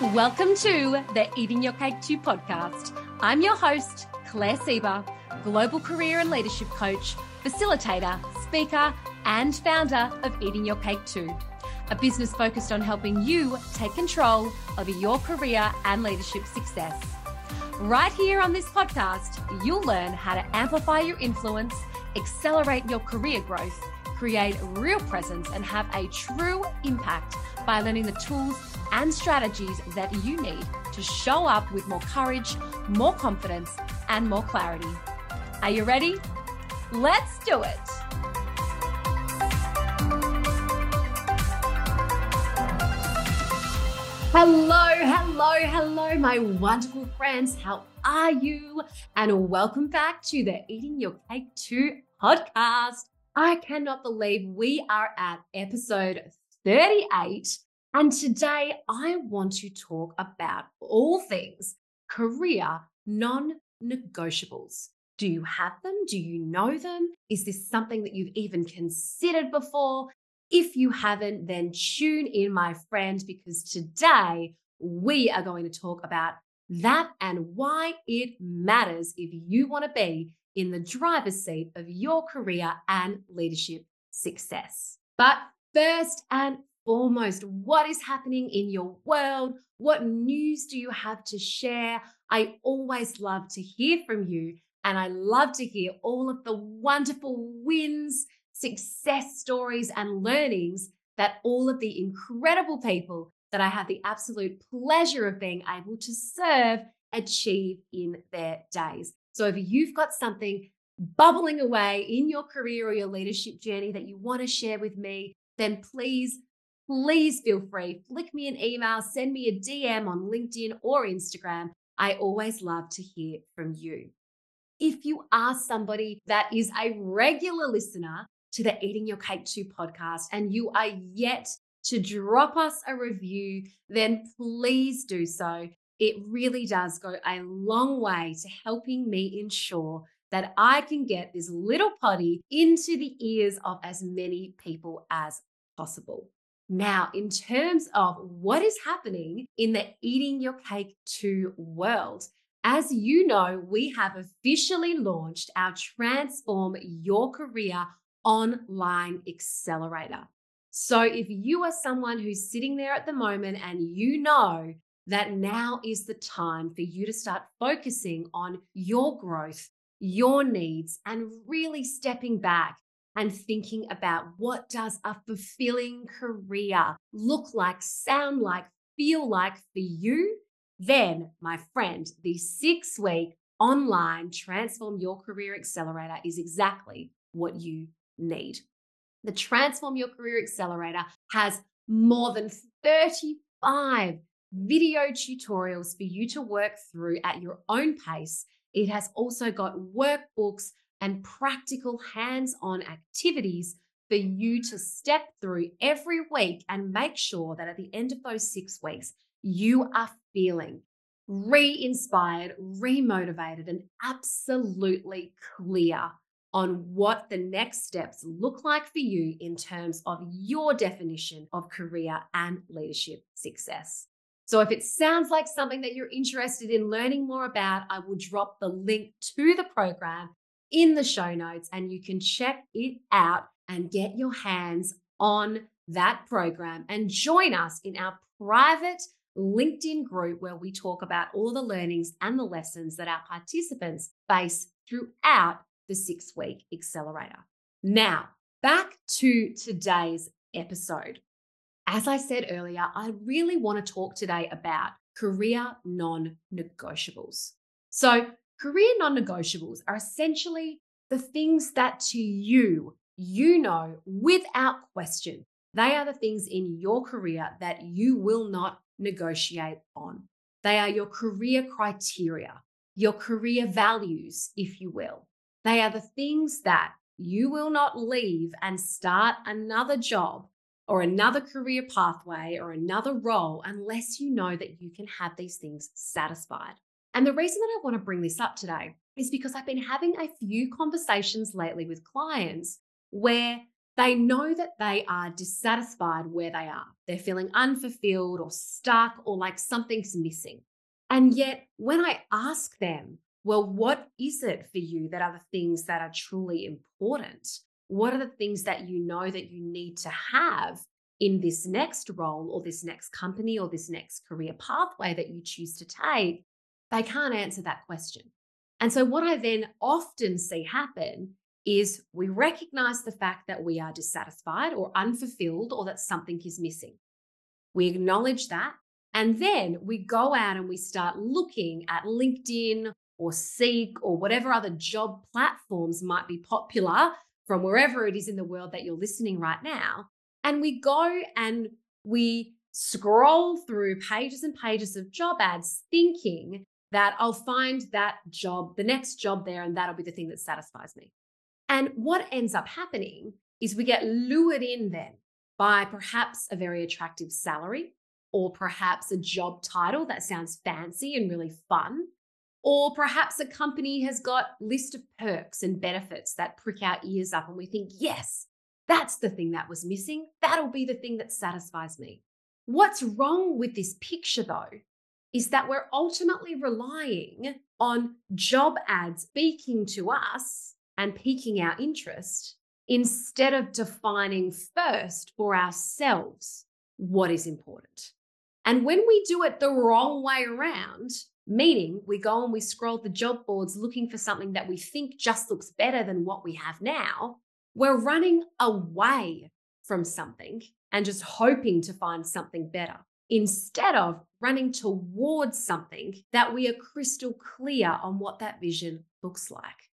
Welcome to the Eating Your Cake Too podcast. I'm your host, Claire Sieber, global career and leadership coach, facilitator, speaker, and founder of Eating Your Cake Too, a business focused on helping you take control over your career and leadership success. Right here on this podcast, you'll learn how to amplify your influence, accelerate your career growth, create real presence, and have a true impact by learning the tools and strategies that you need to show up with more courage, more confidence, and more clarity. Are you ready? Let's do it. Hello, hello, hello, my wonderful friends. How are you? And welcome back to the Eating Your Cake Too podcast. I cannot believe we are at episode 38 and today I want to talk about all things career non negotiables. Do you have them? Do you know them? Is this something that you've even considered before? If you haven't, then tune in, my friend, because today we are going to talk about that and why it matters if you want to be in the driver's seat of your career and leadership success. But first and foremost, what is happening in your world? What news do you have to share? I always love to hear from you. And I love to hear all of the wonderful wins, success stories, and learnings that all of the incredible people that I have the absolute pleasure of being able to serve achieve in their days. So if you've got something bubbling away in your career or your leadership journey that you want to share with me, then please please feel free. Flick me an email, send me a DM on LinkedIn or Instagram. I always love to hear from you. If you are somebody that is a regular listener to the Eating Your Cake Too podcast and you are yet to drop us a review, then please do so. It really does go a long way to helping me ensure that I can get this little potty into the ears of as many people as possible. Now, in terms of what is happening in the Eating Your Cake Too world, as you know, we have officially launched our Transform Your Career online accelerator. So, if you are someone who's sitting there at the moment and you know that now is the time for you to start focusing on your growth, your needs, and really stepping back and thinking about what does a fulfilling career look like, sound like, feel like for you, then my friend, the six week online Transform Your Career Accelerator is exactly what you need. The Transform Your Career Accelerator has more than 35 video tutorials for you to work through at your own pace. It has also got workbooks, and practical hands on activities for you to step through every week and make sure that at the end of those six weeks, you are feeling re inspired, re motivated, and absolutely clear on what the next steps look like for you in terms of your definition of career and leadership success. So, if it sounds like something that you're interested in learning more about, I will drop the link to the program in the show notes and you can check it out and get your hands on that program and join us in our private LinkedIn group where we talk about all the learnings and the lessons that our participants face throughout the six week accelerator. Now, back to today's episode. As I said earlier, I really want to talk today about career non negotiables. So, Career non negotiables are essentially the things that to you, you know without question. They are the things in your career that you will not negotiate on. They are your career criteria, your career values, if you will. They are the things that you will not leave and start another job or another career pathway or another role unless you know that you can have these things satisfied. And the reason that I want to bring this up today is because I've been having a few conversations lately with clients where They know that they are dissatisfied where they are. They're feeling unfulfilled or stuck or like something's missing. And yet, when I ask them, well, what is it for you that are the things that are truly important? What are the things that you know that you need to have in this next role or this next company or this next career pathway that you choose to take? They can't answer that question. And so, what I then often see happen is we recognize the fact that we are dissatisfied or unfulfilled or that something is missing. We acknowledge that. And then we go out and we start looking at LinkedIn or Seek or whatever other job platforms might be popular from wherever it is in the world that you're listening right now. And we go and we scroll through pages and pages of job ads thinking that I'll find that job, the next job there, and that'll be the thing that satisfies me. And what ends up happening is we get lured in then by perhaps a very attractive salary or perhaps a job title that sounds fancy and really fun or perhaps a company has got list of perks and benefits that prick our ears up and we think yes that's the thing that was missing that'll be the thing that satisfies me what's wrong with this picture though is that we're ultimately relying on job ads speaking to us and piquing our interest instead of defining first for ourselves what is important. And when we do it the wrong way around, meaning we go and we scroll the job boards looking for something that we think just looks better than what we have now, we're running away from something and just hoping to find something better instead of running towards something that we are crystal clear on what that vision looks like.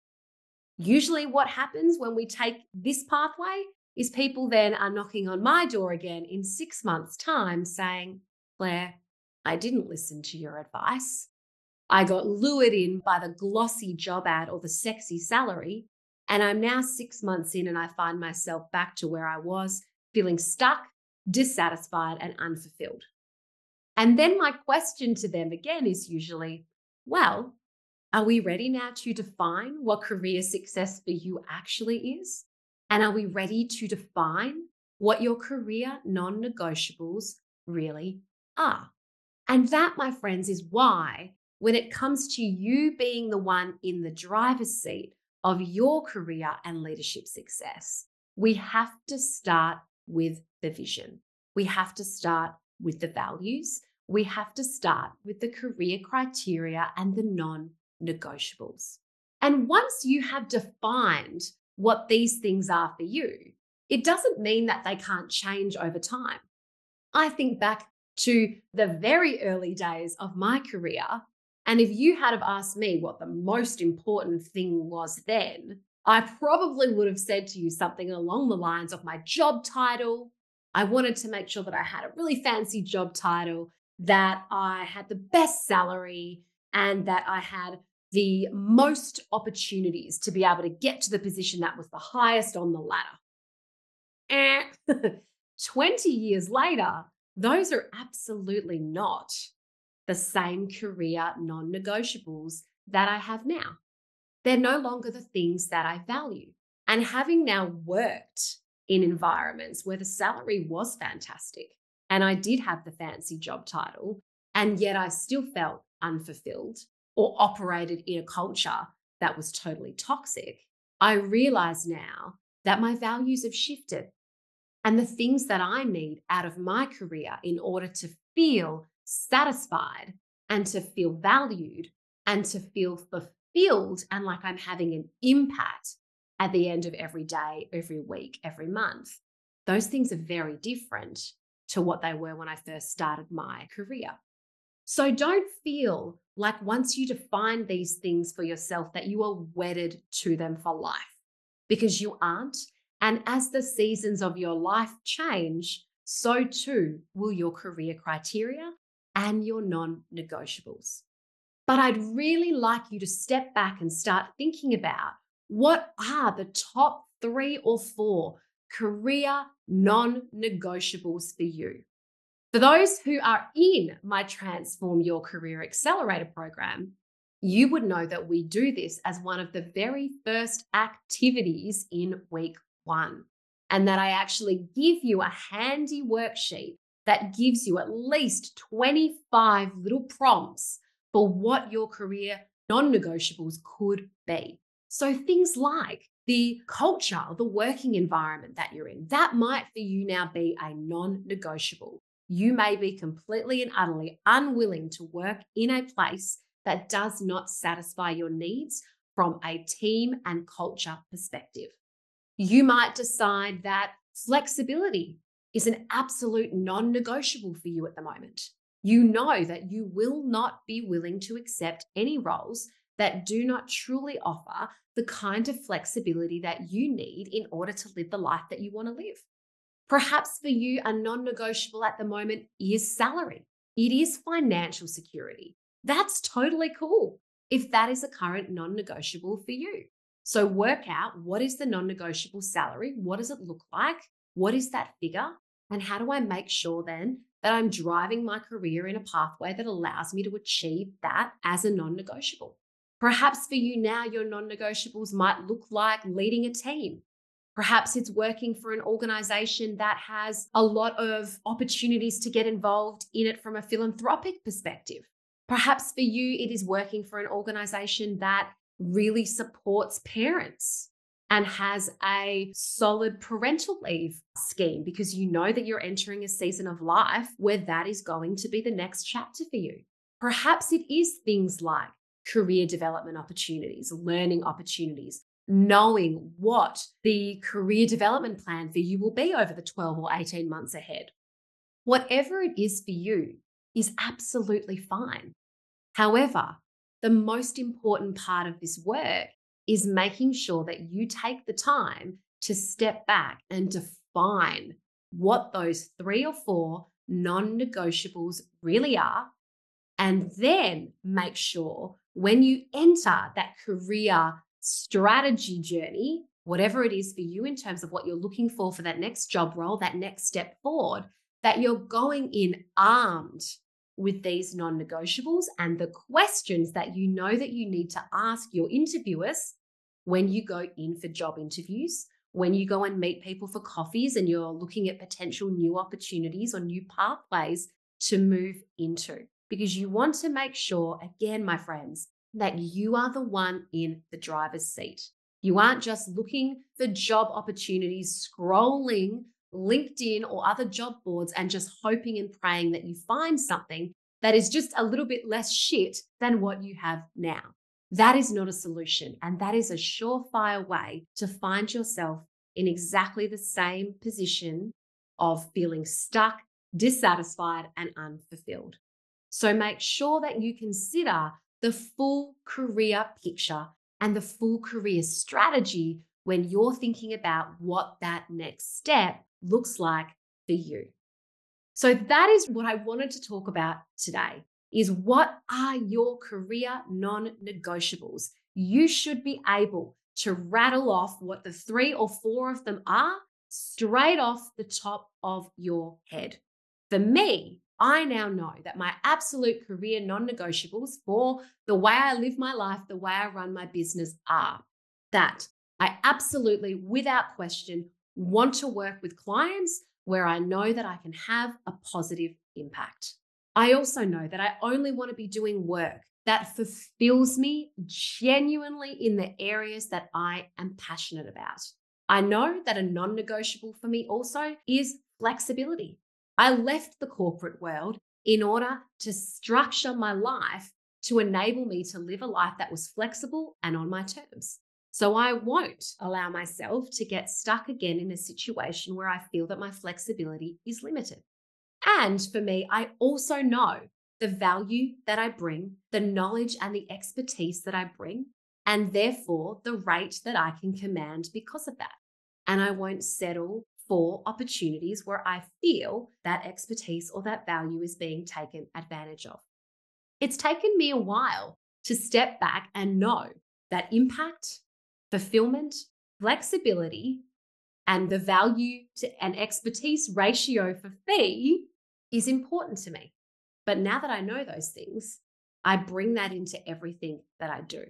Usually, what happens when we take this pathway is people then are knocking on my door again in six months' time saying, Claire, I didn't listen to your advice. I got lured in by the glossy job ad or the sexy salary. And I'm now six months in and I find myself back to where I was, feeling stuck, dissatisfied, and unfulfilled. And then my question to them again is usually, well, are we ready now to define what career success for you actually is? And are we ready to define what your career non negotiables really are? And that, my friends, is why when it comes to you being the one in the driver's seat of your career and leadership success, we have to start with the vision. We have to start with the values. We have to start with the career criteria and the non negotiables. And once you have defined what these things are for you, it doesn't mean that they can't change over time. I think back to the very early days of my career. And if you had have asked me what the most important thing was then, I probably would have said to you something along the lines of my job title. I wanted to make sure that I had a really fancy job title, that I had the best salary, and that I had the most opportunities to be able to get to the position that was the highest on the ladder. Eh. 20 years later, those are absolutely not the same career non negotiables that I have now. They're no longer the things that I value. And having now worked in environments where the salary was fantastic and I did have the fancy job title, and yet I still felt unfulfilled or operated in a culture that was totally toxic, I realize now that my values have shifted. And the things that I need out of my career in order to feel satisfied and to feel valued and to feel fulfilled and like I'm having an impact at the end of every day, every week, every month, those things are very different to what they were when I first started my career. So don't feel like once you define these things for yourself that you are wedded to them for life because you aren't. And as the seasons of your life change, so too will your career criteria and your non negotiables. But I'd really like you to step back and start thinking about what are the top three or four career non negotiables for you. For those who are in my Transform Your Career Accelerator program, you would know that we do this as one of the very first activities in week one. and that I actually give you a handy worksheet that gives you at least 25 little prompts for what your career non negotiables could be. So, things like the culture, the working environment that you're in, that might for you now be a non negotiable. You may be completely and utterly unwilling to work in a place that does not satisfy your needs from a team and culture perspective. You might decide that flexibility is an absolute non negotiable for you at the moment. You know that you will not be willing to accept any roles that do not truly offer the kind of flexibility that you need in order to live the life that you want to live. Perhaps for you, a non negotiable at the moment is salary, it is financial security. That's totally cool if that is a current non negotiable for you. So work out what is the non negotiable salary? What does it look like? What is that figure? And how do I make sure then that I'm driving my career in a pathway that allows me to achieve that as a non negotiable? Perhaps for you now, your non negotiables might look like leading a team. Perhaps it's working for an organization that has a lot of opportunities to get involved in it from a philanthropic perspective. Perhaps for you, it is working for an organization that really supports parents and has a solid parental leave scheme because you know that you're entering a season of life where that is going to be the next chapter for you. Perhaps it is things like career development opportunities, learning opportunities, knowing what the career development plan for you will be over the 12 or 18 months ahead. Whatever it is for you is absolutely fine. However, the most important part of this work is making sure that you take the time to step back and define what those three or four non negotiables really are. And then make sure when you enter that career strategy journey, whatever it is for you in terms of what you're looking for for that next job role, that next step forward, that you're going in armed with these non-negotiables and the questions that you know that you need to ask your interviewers when you go in for job interviews when you go and meet people for coffees and you're looking at potential new opportunities or new pathways to move into because you want to make sure again my friends that you are the one in the driver's seat you aren't just looking for job opportunities scrolling LinkedIn or other job boards and just hoping and praying that you find something that is just a little bit less shit than what you have now. That is not a solution. And that is a surefire way to find yourself in exactly the same position of feeling stuck, dissatisfied, and unfulfilled. So make sure that you consider the full career picture and the full career strategy when you're thinking about what that next step looks like for you. So that is what I wanted to talk about today is what are your career non-negotiables? You should be able to rattle off what the three or four of them are straight off the top of your head. For me, I now know that my absolute career non negotiables for the way I live my life, the way I run my business are that I absolutely, without question, want to work with clients where I know that I can have a positive impact. I also know that I only want to be doing work that fulfills me genuinely in the areas that I am passionate about. I know that a non negotiable for me also is flexibility. I left the corporate world in order to structure my life to enable me to live a life that was flexible and on my terms. So I won't allow myself to get stuck again in a situation where I feel that my flexibility is limited. And for me, I also know the value that I bring, the knowledge and the expertise that I bring, and therefore the rate that I can command because of that. And I won't settle for opportunities where I feel that expertise or that value is being taken advantage of. It's taken me a while to step back and know that impact fulfillment, flexibility, and the value to an expertise ratio for fee is important to me. But now that I know those things, I bring that into everything that I do.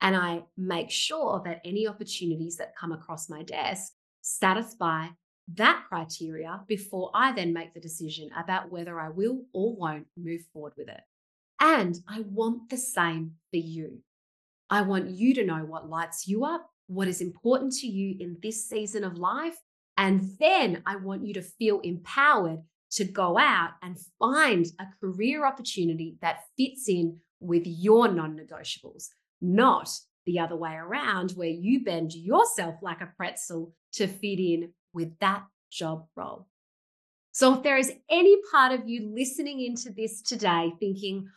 And I make sure that any opportunities that come across my desk satisfy that criteria before I then make the decision about whether I will or won't move forward with it. And I want the same for you. I want you to know what lights you up, what is important to you in this season of life. And then I want you to feel empowered to go out and find a career opportunity that fits in with your non negotiables, not the other way around, where you bend yourself like a pretzel to fit in with that job role. So, if there is any part of you listening into this today thinking,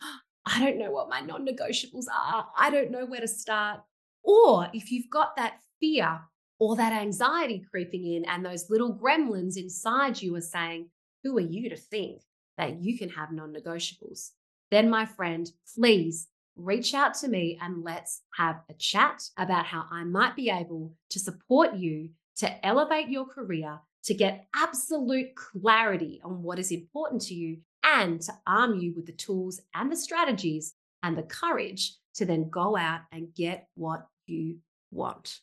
I don't know what my non negotiables are, I don't know where to start, or if you've got that fear or that anxiety creeping in and those little gremlins inside you are saying, Who are you to think that you can have non negotiables? Then, my friend, please reach out to me and let's have a chat about how I might be able to support you to elevate your career, to get absolute clarity on what is important to you, and to arm you with the tools and the strategies and the courage to then go out and get what you want.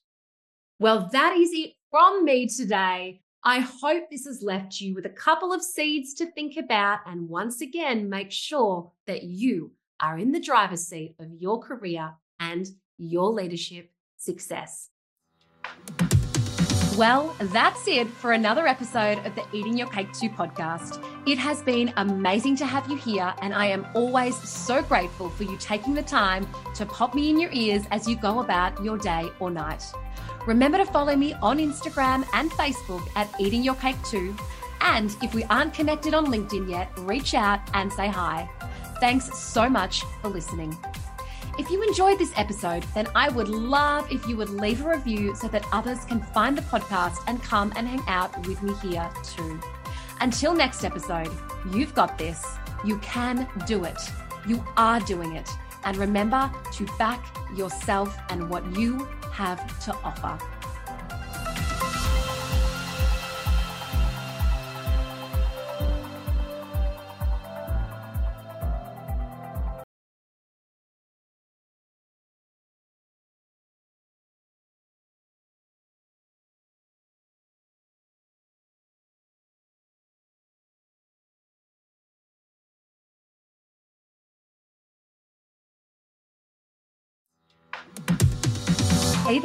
Well, that is it from me today. I hope this has left you with a couple of seeds to think about. And once again, make sure that you are in the driver's seat of your career and your leadership success. Well, that's it for another episode of the Eating Your Cake Too podcast. It has been amazing to have you here, and I am always so grateful for you taking the time to pop me in your ears as you go about your day or night. Remember to follow me on Instagram and Facebook at Eating Your Cake Too. And if we aren't connected on LinkedIn yet, reach out and say hi. Thanks so much for listening. If you enjoyed this episode, then I would love if you would leave a review so that others can find the podcast and come and hang out with me here too. Until next episode, you've got this. You can do it. You are doing it. And remember to back yourself and what you have to offer.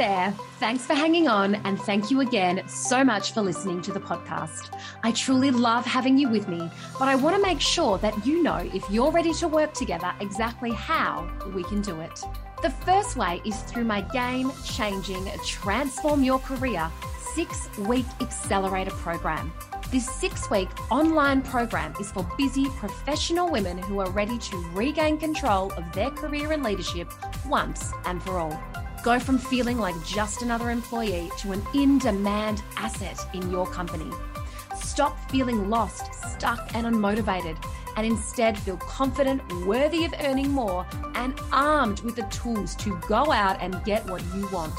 There. Thanks for hanging on, and thank you again so much for listening to the podcast. I truly love having you with me, but I want to make sure that you know if you're ready to work together exactly how we can do it. The first way is through my game changing Transform Your Career six week accelerator program. This six week online program is for busy professional women who are ready to regain control of their career and leadership once and for all. Go from feeling like just another employee to an in demand asset in your company. Stop feeling lost, stuck, and unmotivated, and instead feel confident, worthy of earning more, and armed with the tools to go out and get what you want.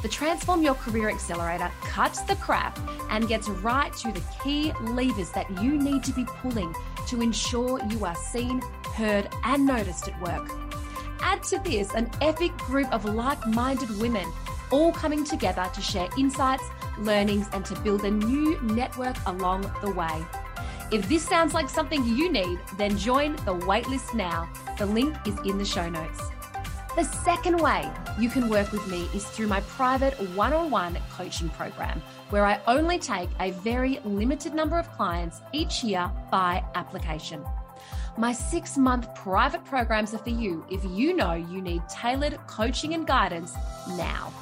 The Transform Your Career Accelerator cuts the crap and gets right to the key levers that you need to be pulling to ensure you are seen, heard, and noticed at work. Add to this an epic group of like minded women, all coming together to share insights, learnings, and to build a new network along the way. If this sounds like something you need, then join the waitlist now. The link is in the show notes. The second way you can work with me is through my private one on one coaching program, where I only take a very limited number of clients each year by application. My six month private programs are for you if you know you need tailored coaching and guidance now.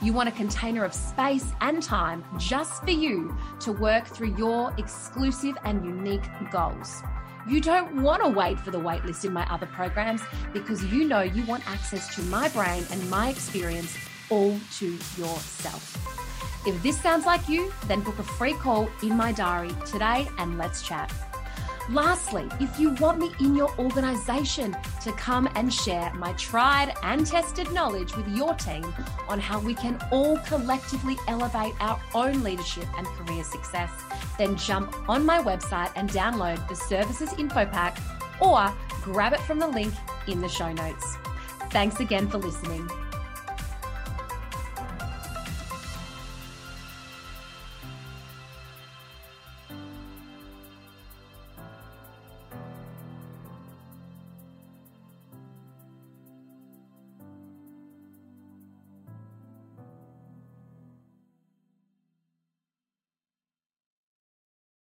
You want a container of space and time just for you to work through your exclusive and unique goals. You don't want to wait for the waitlist in my other programs because you know you want access to my brain and my experience all to yourself. If this sounds like you, then book a free call in my diary today and let's chat. Lastly, if you want me in your organization to come and share my tried and tested knowledge with your team on how we can all collectively elevate our own leadership and career success, then jump on my website and download the services info pack or grab it from the link in the show notes. Thanks again for listening.